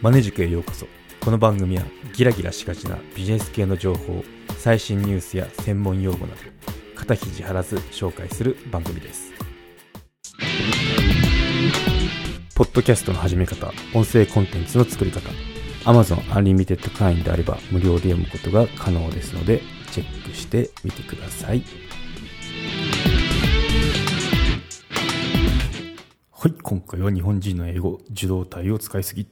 マネ塾へようこそ。この番組はギラギラしがちなビジネス系の情報最新ニュースや専門用語など肩肘張らず紹介する番組です。ポッドキャストの始め方音声コンテンツの作り方 Amazon Unlimited 会員であれば無料で読むことが可能ですのでチェックしてみてください。はい今回は日本人の英語受動体を使いすぎ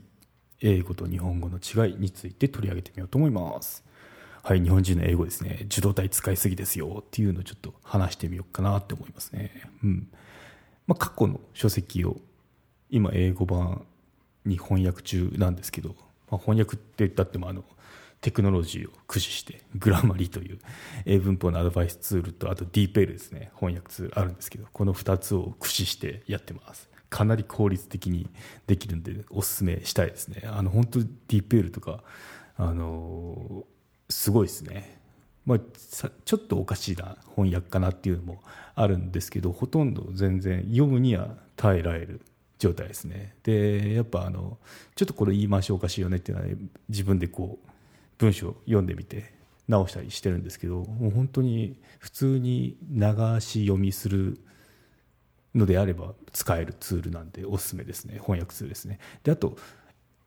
英語と日本語の違いについて取り上げてみようと思います。はい日本人の英語ですね。受動体使いすぎですよっていうのをちょっと話してみようかなって思いますね。うん。まあ、過去の書籍を今英語版に翻訳中なんですけど、まあ、翻訳って言ったってもあのテクノロジーを駆使してグラマリという英文法のアドバイスツールとあと DeepL ですね。翻訳ツールあるんですけどこの2つを駆使してやってます。かなり効率的にできるんでおすすめしたいですね。あの本当ディープエールとかあのすごいですね。まあ、ちょっとおかしいな翻訳かなっていうのもあるんですけどほとんど全然読むには耐えられる状態ですね。でやっぱあのちょっとこれ言い回しおかしいよねっていうのは、自分でこう文章を読んでみて直したりしてるんですけどもう本当に普通に流し読みするのであれば使えるツールなんでおすすめですね。翻訳ツールですね。であと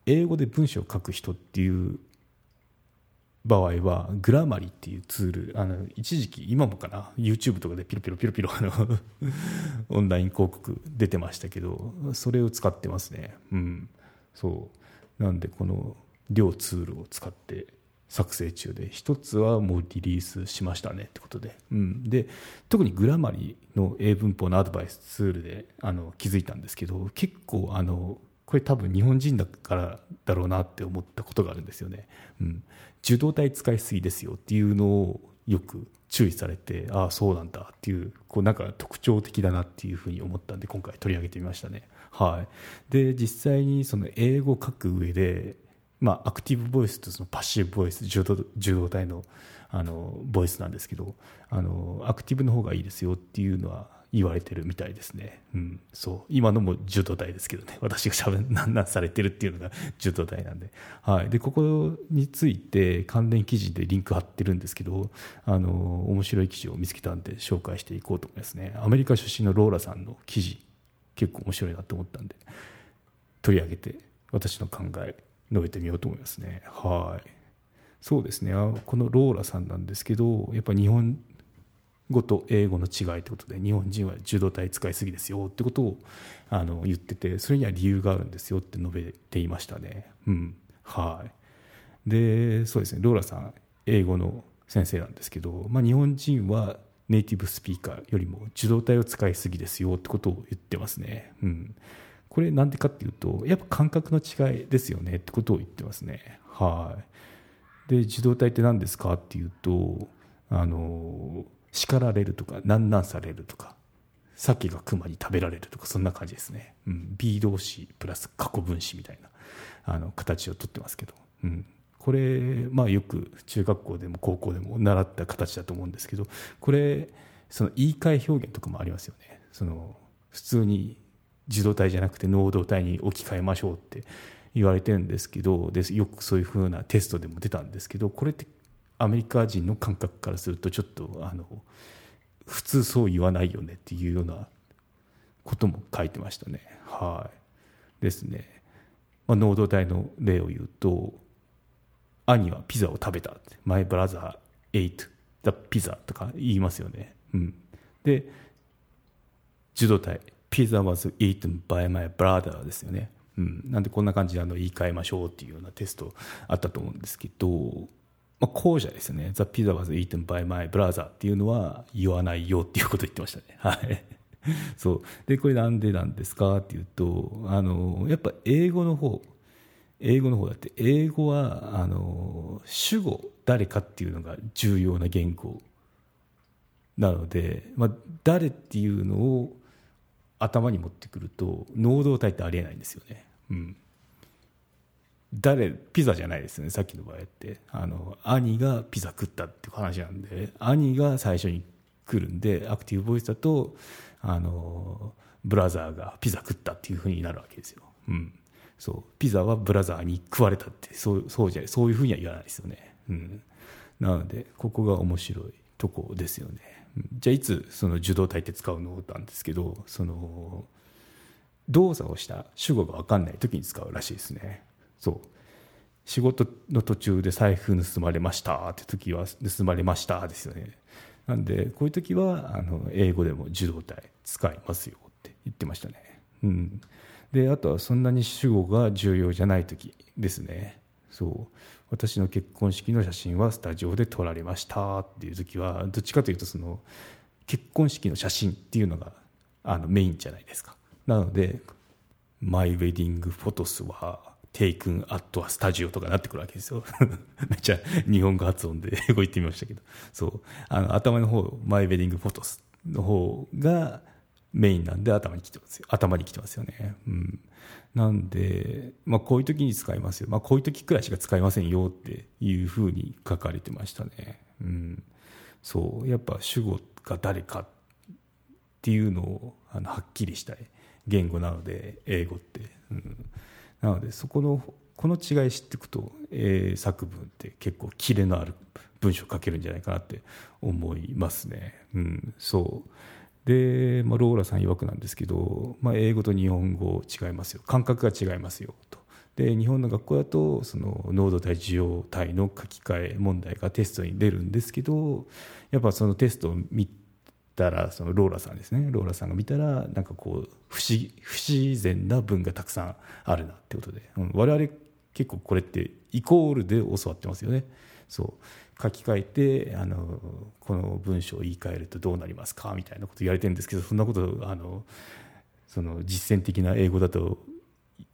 英語で文章を書く人っていう場合はグラマリっていうツールあの一時期今もかな YouTube とかでピロピロピロピロあの オンライン広告出てましたけどそれを使ってますね。うん。そう。なんでこの両ツールを使って作成中で一つはもうリリースしましたねってことで,、うん、で特にグラマリの英文法のアドバイスツールであの気づいたんですけど結構あのこれ多分日本人だからだろうなって思ったことがあるんですよね。うん、受動体使いすぎですよっていうのをよく注意されてああそうなんだっていうこうなんか特徴的だなっていうふうに思ったんで今回取り上げてみましたね。はい、で実際にその英語を書く上でまあ、アクティブボイスとそのパッシブボイス受動受動体のあのボイスなんですけどあのアクティブの方がいいですよっていうのは言われてるみたいですね、うん、そう。今のも受動体ですけどね。私がしゃべなんなんされてるっていうのが 受動体なんで,、はい、でここについて関連記事でリンク貼ってるんですけどあの面白い記事を見つけたんで紹介していこうと思いますね。アメリカ出身のローラさんの記事結構面白いなと思ったんで取り上げて私の考え述べてみようと思いますね。はい。そうですね。このローラさんなんですけど、やっぱ日本語と英語の違いということで、日本人は受動体使いすぎですよってことをあの言ってて、それには理由があるんですよって述べていましたね。うん。はい。で、そうですね。ローラさん、英語の先生なんですけど、まあ、日本人はネイティブスピーカーよりも受動体を使いすぎですよってことを言ってますね。うん。これなんでかっていうとやっぱ感覚の違いですよねってことを言ってますね。はい。で受動体って何ですかっていうとあの叱られるとかなんなんされるとか鮭が熊に食べられるとかそんな感じですね、うん、B 動詞プラス過去分詞みたいなあの形をとってますけど、うん、これ、まあ、よく中学校でも高校でも習った形だと思うんですけどこれその言い換え表現とかもありますよね。その普通に受動体じゃなくて能動体に置き換えましょうって言われてるんですけどでよくそういうふうなテストでも出たんですけどこれってアメリカ人の感覚からするとちょっとあの普通そう言わないよねっていうようなことも書いてましたね。はい、ですね。まあ、能動体の例を言うと兄はピザを食べた「My brother ate the pizza」とか言いますよね。うん、で受動体 Pizza was eaten by my brother ですよね。うん、なんでこんな感じであの言い換えましょうっていうようなテストあったと思うんですけど、まあ、後者ですね。The pizza was eaten by my brother っていうのは言わないよっていうことを言ってましたね。はい。そう。で、これなんでなんですかっていうと、あの、やっぱ英語の方、英語の方だって、英語は、あの、主語、誰かっていうのが重要な言語なので、まあ、誰っていうのを頭に持ってくると能動体ってありえないんですよね。うん、誰ピザじゃないですねさっきの場合って。あの兄がピザ食ったっていう話なんで兄が最初に来るんでアクティブボイスだとあのブラザーがピザ食ったっていうふうになるわけですよ。うん、そう。ピザはブラザーに食われたってそうそうじゃそういうふうには言わないですよね、うん、なのでここが面白いとこですよね、じゃあいつその受動体って使うの？なんですけどその動作をした主語が分かんない時に使うらしいですね。そう。仕事の途中で財布盗まれましたって時は盗まれましたですよね。なんでこういう時はあの英語でも受動体使いますよって言ってましたね。うん。であとはそんなに主語が重要じゃない時ですね。そう。私の結婚式の写真はスタジオで撮られましたっていう時はどっちかというとその結婚式の写真っていうのがあのメインじゃないですか。なので「マイウェディングフォトスはテイクンアットはスタジオとかなってくるわけですよ。めっちゃ日本語発音で 英語言ってみましたけど。そう。あの頭の方マイウェディングフォトスの方がメインなんで頭に来てますよ。頭に来てますよね、うん、なんで、まあ、こういう時に使いますよ、まあ、こういう時くらいしか使いませんよっていうふうに書かれてましたね、うん、そう。やっぱ主語が誰かっていうのをあのはっきりしたい。言語なので英語って、うん、なのでそこのこの違い知っていくと、えー、作文って結構キレのある文章を書けるんじゃないかなって思いますね。うん、そう。で、まあ、ローラさん曰くなんですけど、まあ、英語と日本語違いますよ。感覚が違いますよと。で日本の学校だとその濃度体受容体の書き換え問題がテストに出るんですけどやっぱそのテストを見たらそのローラさんですね。ローラさんが見たらなんかこう不思不自然な文がたくさんあるなってことで、うん、我々結構これってイコールで教わってますよね。そう書き換えてあのこの文章を言い換えるとどうなりますかみたいなこと言われてるんですけどそんなことあのその実践的な英語だと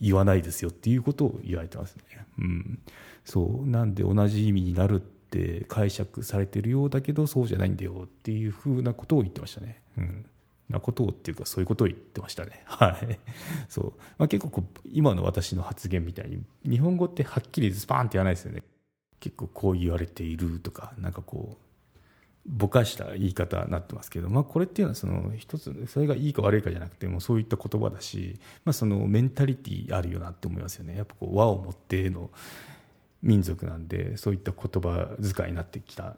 言わないですよっていうことを言われてますね。うん、そうなんで同じ意味になるって解釈されてるようだけどそうじゃないんだよっていうふうなことを言ってましたね。うんなことをっていうかそういうことを言ってましたね。はい。そう。まあ、結構今の私の発言みたいに日本語ってはっきりスパーンって言わないですよね。結構こう言われているとかなんかこうぼかした言い方になってますけど、まあ、これっていうのはその一つそれがいいか悪いかじゃなくてもそういった言葉だし、まあ、そのメンタリティーあるよなって思いますよね。やっぱこう和を持っての民族なんでそういった言葉遣いになってきた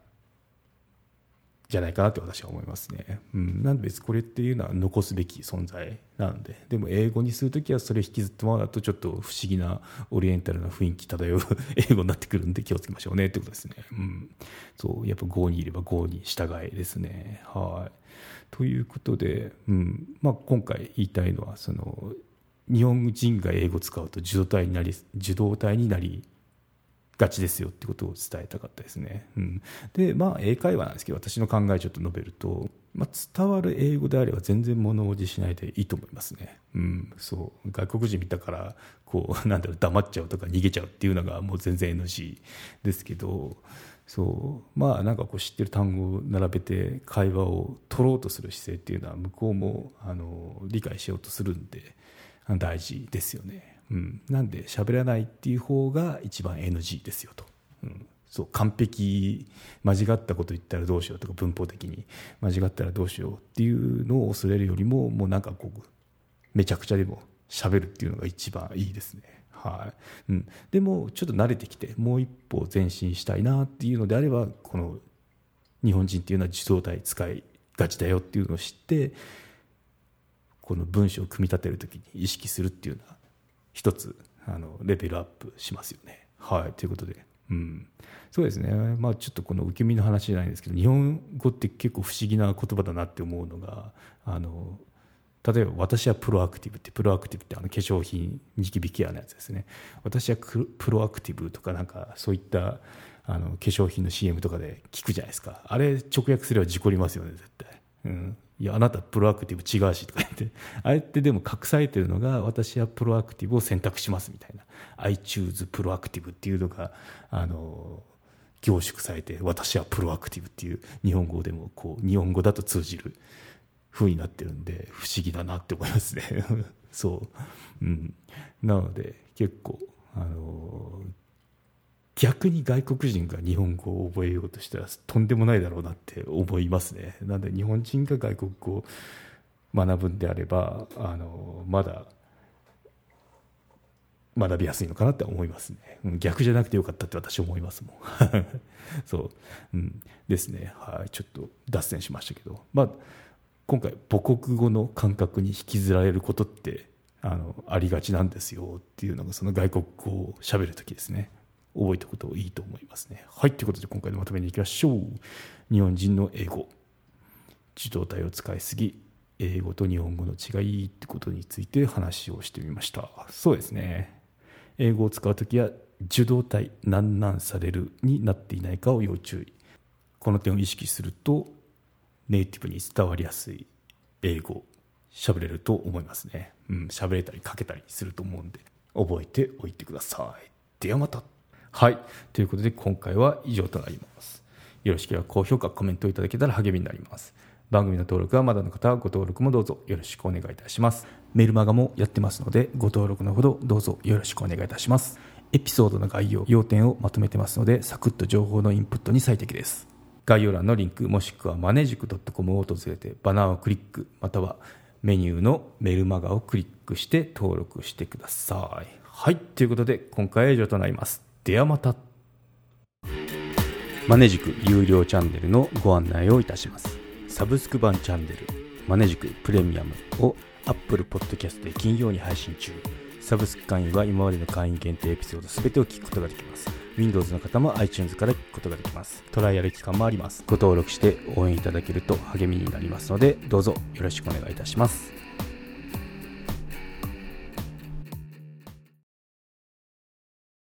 じゃないかなって私は思いますね。うん、なんで別にこれっていうのは残すべき存在なのででも英語にする時はそれ引きずってもらうとちょっと不思議なオリエンタルな雰囲気漂う 英語になってくるんで気をつけましょうねってことですね。うん、そうやっぱ Go にいれば Go に従いですね。はいということで、うんまあ、今回言いたいのはその日本人が英語を使うと受動体になり受動体になりがちですよってことを伝えたかったですね。うん、でまあ英会話なんですけど私の考えちょっと述べると、まあ、伝わる英語であれば全然物おじしないでいいと思いますね。うん、そう外国人見たからこう なんだろう黙っちゃうとか逃げちゃうっていうのがもう全然 NG ですけどそうまあなんかこう知ってる単語を並べて会話を取ろうとする姿勢っていうのは向こうもあの理解しようとするんで大事ですよね。うん、なんで喋らないっていう方が一番 NG ですよと、うん、そう完璧間違ったこと言ったらどうしようとか文法的に間違ったらどうしようっていうのを恐れるよりももうなんかこうめちゃくちゃでも喋るっていうのが一番いいですね。はい。うん、でもちょっと慣れてきてもう一歩前進したいなっていうのであればこの日本人っていうのは自動体使いがちだよっていうのを知ってこの文章を組み立てる時に意識するっていうのは一つあのレベルアップしますよね。はい。ということで、うん、そうですね、まあ、ちょっとこの受け身の話じゃないんですけど日本語って結構不思議な言葉だなって思うのがあの例えば私はプロアクティブってプロアクティブってあの化粧品ニキビケアのやつですね。私はプロアクティブとかなんかそういったあの化粧品の CM とかで聞くじゃないですか。あれ直訳すれば事故りますよね絶対、うん、いやあなたプロアクティブ違うしとか言って。あれってでも隠されてるのが私はプロアクティブを選択しますみたいな。I choose プロアクティブっていうのがあの凝縮されて私はプロアクティブっていう日本語でもこう日本語だと通じる風になってるんで不思議だなって思いますね。そう、うん、なので結構あの逆に外国人が日本語を覚えようとしたらとんでもないだろうなって思いますね。なんで日本人が外国語を学ぶんであればあのまだ学びやすいのかなって思いますね。逆じゃなくてよかったって私思いますもん。そう、うん、ですね。はい、ちょっと脱線しましたけど、まあ、今回母国語の感覚に引きずられることってあのありがちなんですよっていうのがその外国語を喋る時ですね。覚えておくといいと思いますね。はい、ということで今回のまとめにいきましょう。日本人の英語。受動体を使いすぎ、英語と日本語の違いってことについて話をしてみました。そうですね。英語を使う時は受動体、なんなんされるになっていないかを要注意。この点を意識すると、ネイティブに伝わりやすい英語、喋れると思いますね。うん、喋れたり書けたりすると思うんで、覚えておいてください。ではまた。はい。ということで今回は以上となります。よろしければ高評価、コメントいただけたら励みになります。番組の登録はまだの方はご登録もどうぞよろしくお願いいたします。メルマガもやってますので、ご登録のほどどうぞよろしくお願いいたします。エピソードの概要、要点をまとめてますので、サクッと情報のインプットに最適です。概要欄のリンク、もしくはマネジク .com を訪れて、バナーをクリック、またはメニューのメルマガをクリックして登録してください。はい、ということで今回は以上となります。ではまた。マネジク有料チャンネルのご案内をいたします。サブスク版チャンネルマネジクプレミアムを Apple Podcast で金曜に配信中。サブスク会員は今までの会員限定エピソード全てを聞くことができます。Windows の方も iTunes から聞くことができます。トライアル期間もあります。ご登録して応援いただけると励みになりますのでどうぞよろしくお願いいたします。